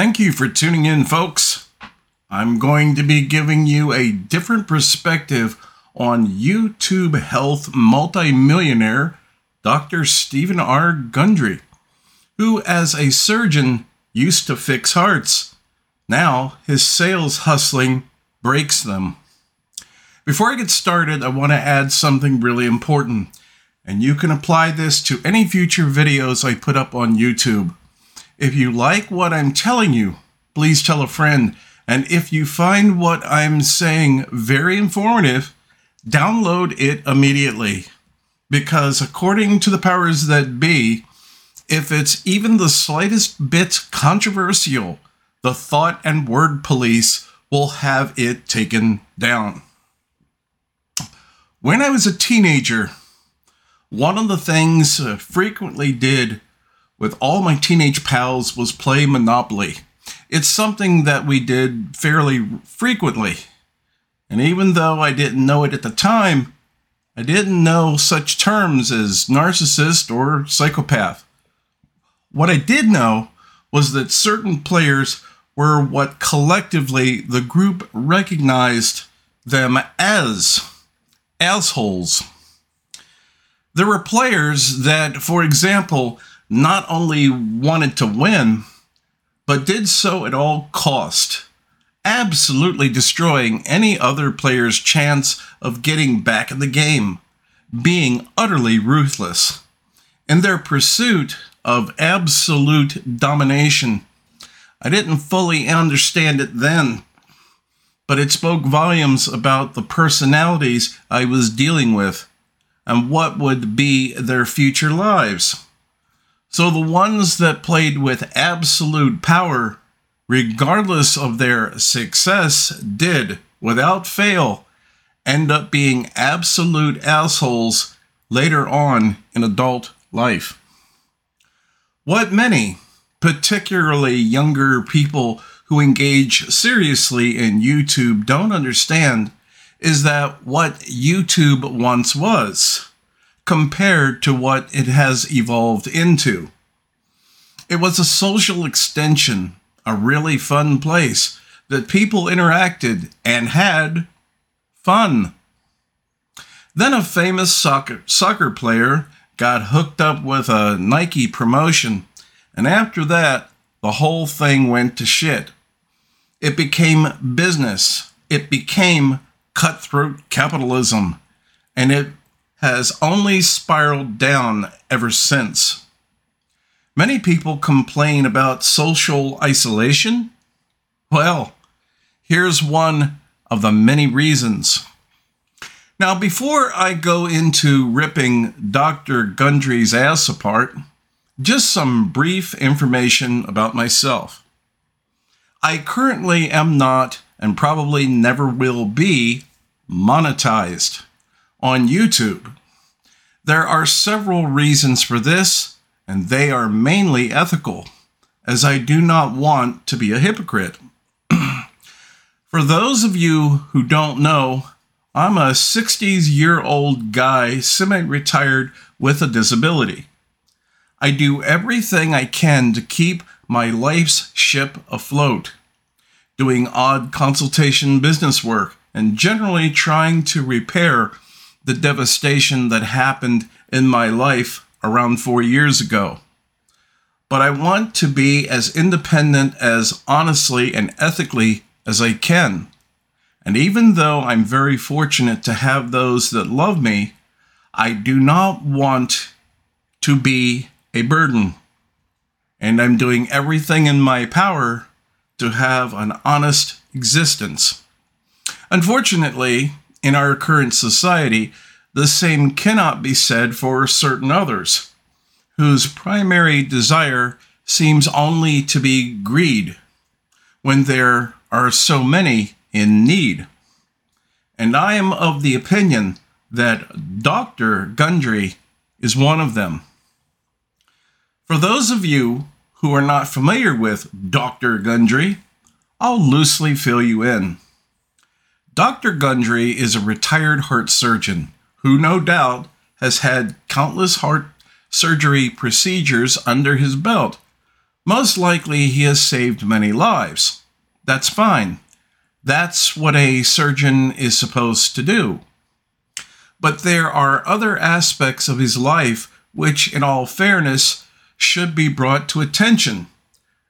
Thank you for tuning in, folks. I'm going to be giving you a different perspective on YouTube health multimillionaire Dr. Stephen R. Gundry, who, as a surgeon, used to fix hearts. Now his sales hustling breaks them. Before I get started, I want to add something really important, and you can apply this to any future videos I put up on YouTube. If you like what I'm telling you, please tell a friend. And if you find what I'm saying very informative, download it immediately. Because according to the powers that be, if it's even the slightest bit controversial, the thought and word police will have it taken down. When I was a teenager, one of the things I frequently did with all my teenage pals was play Monopoly. It's something that we did fairly frequently. And even though I didn't know it at the time, I didn't know such terms as narcissist or psychopath. What I did know was that certain players were what collectively the group recognized them as assholes. There were players that, for example, not only wanted to win, but did so at all cost, absolutely destroying any other player's chance of getting back in the game, being utterly ruthless. In their pursuit of absolute domination, I didn't fully understand it then, but it spoke volumes about the personalities I was dealing with and what would be their future lives. So the ones that played with absolute power, regardless of their success, did, without fail, end up being absolute assholes later on in adult life. What many, particularly younger people who engage seriously in YouTube, don't understand is that what YouTube once was compared to what it has evolved into. It was a social extension, a really fun place that people interacted and had fun. Then a famous soccer, soccer player got hooked up with a Nike promotion, and after that, the whole thing went to shit. It became business, it became cutthroat capitalism, and it has only spiraled down ever since. Many people complain about social isolation. Well, here's one of the many reasons. Now, before I go into ripping Dr. Gundry's ass apart, just some brief information about myself. I currently am not, and probably never will be, monetized on YouTube. There are several reasons for this, and they are mainly ethical, as I do not want to be a hypocrite. for those of you who don't know, I'm a 60s year old guy, semi retired with a disability. I do everything I can to keep my life's ship afloat, doing odd consultation business work and generally trying to repair the devastation that happened in my life around four years ago. But I want to be as independent as honestly and ethically as I can. And even though I'm very fortunate to have those that love me, I do not want to be a burden. And I'm doing everything in my power to have an honest existence. Unfortunately, in our current society, the same cannot be said for certain others, whose primary desire seems only to be greed, when there are so many in need. And I am of the opinion that Dr. Gundry is one of them. For those of you who are not familiar with Dr. Gundry, I'll loosely fill you in. Dr. Gundry is a retired heart surgeon who, no doubt, has had countless heart surgery procedures under his belt, most likely he has saved many lives. That's fine. That's what a surgeon is supposed to do. But there are other aspects of his life which, in all fairness, should be brought to attention,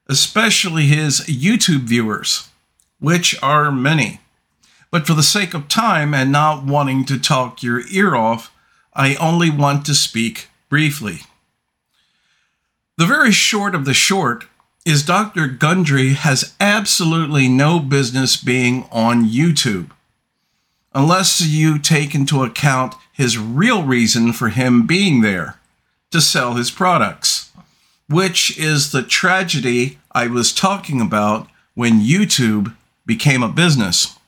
especially his YouTube viewers, which are many. But for the sake of time and not wanting to talk your ear off, I only want to speak briefly. The very short of the short is Dr. Gundry has absolutely no business being on YouTube. Unless you take into account his real reason for him being there to sell his products, which is the tragedy I was talking about when YouTube became a business.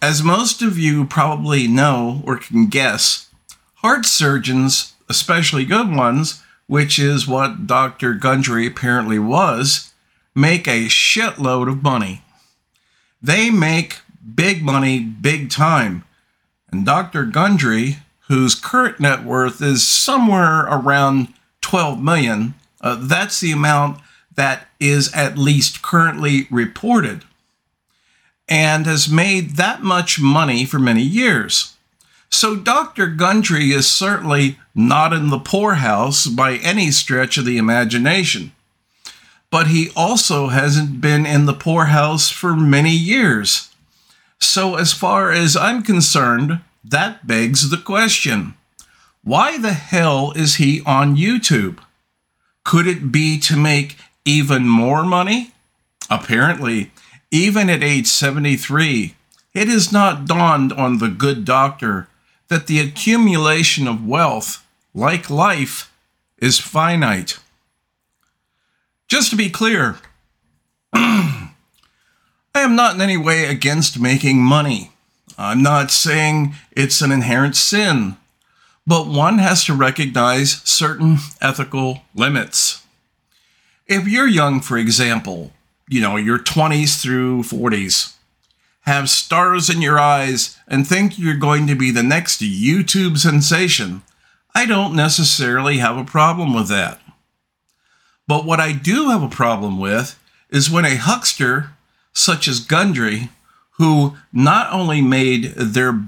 As most of you probably know or can guess, heart surgeons, especially good ones, which is what Dr. Gundry apparently was, make a shitload of money. They make big money big time. And Dr. Gundry, whose current net worth is somewhere around 12 million, uh, that's the amount that is at least currently reported and has made that much money for many years. So Dr. Gundry is certainly not in the poorhouse by any stretch of the imagination. But he also hasn't been in the poorhouse for many years. So, as far as I'm concerned, that begs the question why the hell is he on YouTube? Could it be to make even more money? Apparently, even at age 73, it has not dawned on the good doctor that the accumulation of wealth, like life, is finite. Just to be clear, I am not in any way against making money. I'm not saying it's an inherent sin, but one has to recognize certain ethical limits. If you're young, for example, you know, your 20s through 40s, have stars in your eyes, and think you're going to be the next YouTube sensation, I don't necessarily have a problem with that. But what I do have a problem with is when a huckster such as Gundry, who not only made their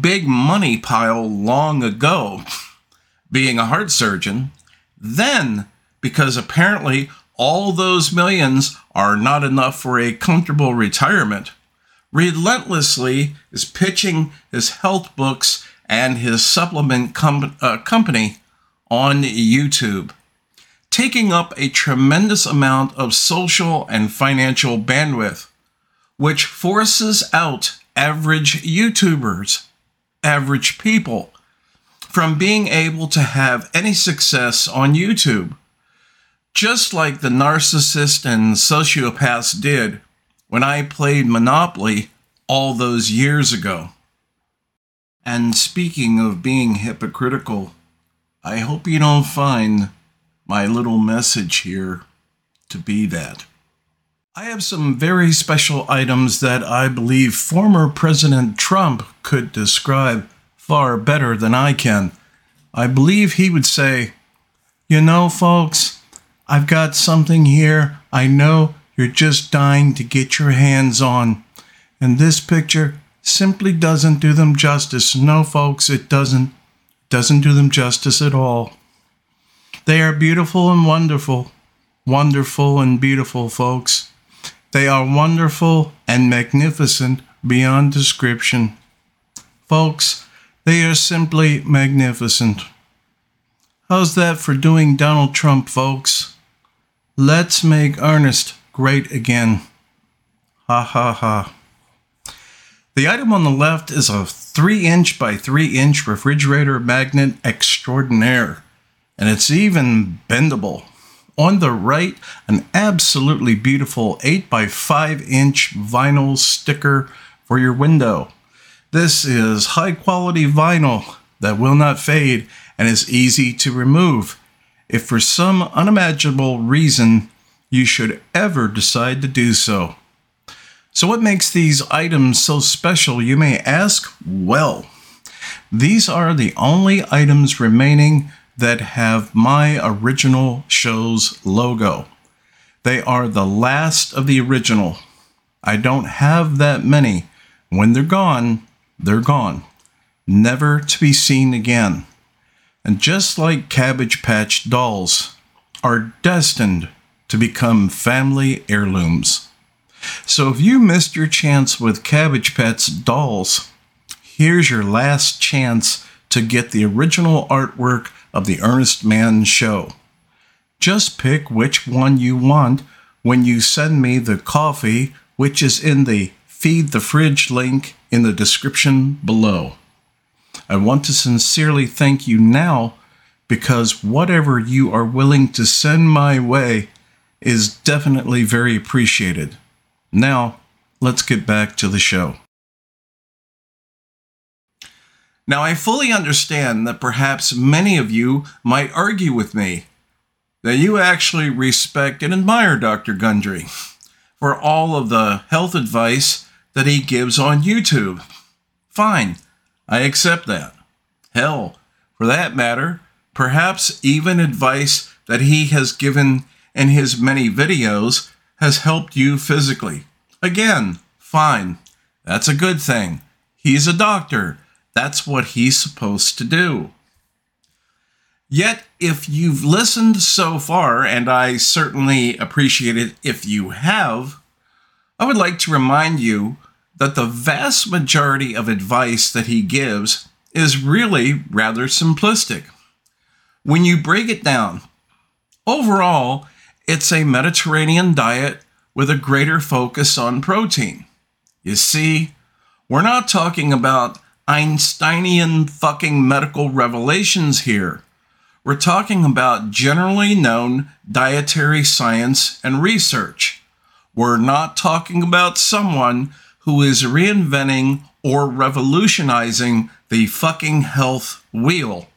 big money pile long ago being a heart surgeon, then, because apparently all those millions are not enough for a comfortable retirement, relentlessly is pitching his health books and his supplement com- uh, company on YouTube, taking up a tremendous amount of social and financial bandwidth, which forces out average YouTubers, average people, from being able to have any success on YouTube just like the narcissist and sociopaths did when I played Monopoly all those years ago. And speaking of being hypocritical, I hope you don't find my little message here to be that. I have some very special items that I believe former President Trump could describe far better than I can. I believe he would say, You know, folks, I've got something here I know you're just dying to get your hands on. And this picture simply doesn't do them justice. No, folks, it doesn't. Doesn't do them justice at all. They are beautiful and wonderful. Wonderful and beautiful, folks. They are wonderful and magnificent beyond description. Folks, they are simply magnificent. How's that for doing Donald Trump, folks? Let's make Earnest great again. Ha ha ha. The item on the left is a 3 inch by 3 inch refrigerator magnet extraordinaire, and it's even bendable. On the right, an absolutely beautiful 8 by 5 inch vinyl sticker for your window. This is high quality vinyl that will not fade and is easy to remove if for some unimaginable reason you should ever decide to do so. So, what makes these items so special, you may ask? Well, these are the only items remaining that have my original show's logo. They are the last of the original. I don't have that many. When they're gone, they're gone, never to be seen again. And just like Cabbage Patch dolls are destined to become family heirlooms. So if you missed your chance with Cabbage Patch dolls, here's your last chance to get the original artwork of the Earnest Mann show. Just pick which one you want when you send me the coffee, which is in the Feed the Fridge link in the description below. I want to sincerely thank you now because whatever you are willing to send my way is definitely very appreciated. Now, let's get back to the show. Now, I fully understand that perhaps many of you might argue with me that you actually respect and admire Dr. Gundry for all of the health advice that he gives on YouTube. Fine, I accept that. Hell, for that matter, perhaps even advice that he has given in his many videos has helped you physically. Again, fine. That's a good thing. He's a doctor. That's what he's supposed to do. Yet, if you've listened so far, and I certainly appreciate it if you have, I would like to remind you that the vast majority of advice that he gives is really rather simplistic. When you break it down, overall, it's a Mediterranean diet with a greater focus on protein. You see, we're not talking about Einsteinian fucking medical revelations here. We're talking about generally known dietary science and research. We're not talking about someone who is reinventing or revolutionizing the fucking health wheel.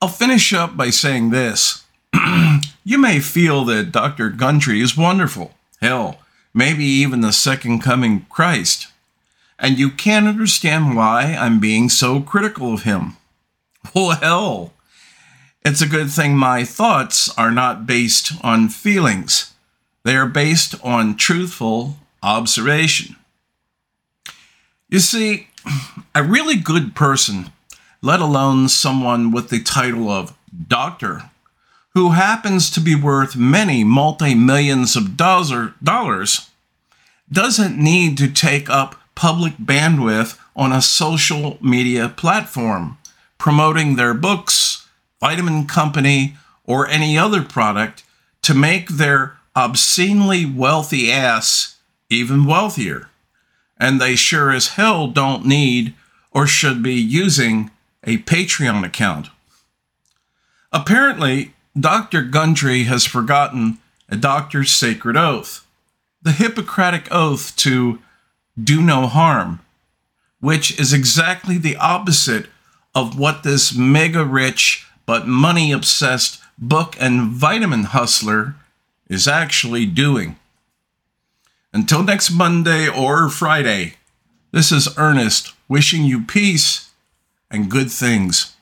I'll finish up by saying this. you may feel that Dr. Gundry is wonderful. Hell, maybe even the second coming Christ and you can't understand why I'm being so critical of him. Well, it's a good thing my thoughts are not based on feelings, they are based on truthful observation. You see, a really good person, let alone someone with the title of doctor, who happens to be worth many multi millions of dollars, doesn't need to take up public bandwidth on a social media platform, promoting their books, vitamin company, or any other product to make their obscenely wealthy ass even wealthier. And they sure as hell don't need or should be using a Patreon account. Apparently, Dr. Gundry has forgotten a doctor's sacred oath, the Hippocratic Oath to do no harm, which is exactly the opposite of what this mega rich but money obsessed book and vitamin hustler is actually doing. Until next Monday or Friday, this is Earnest wishing you peace and good things.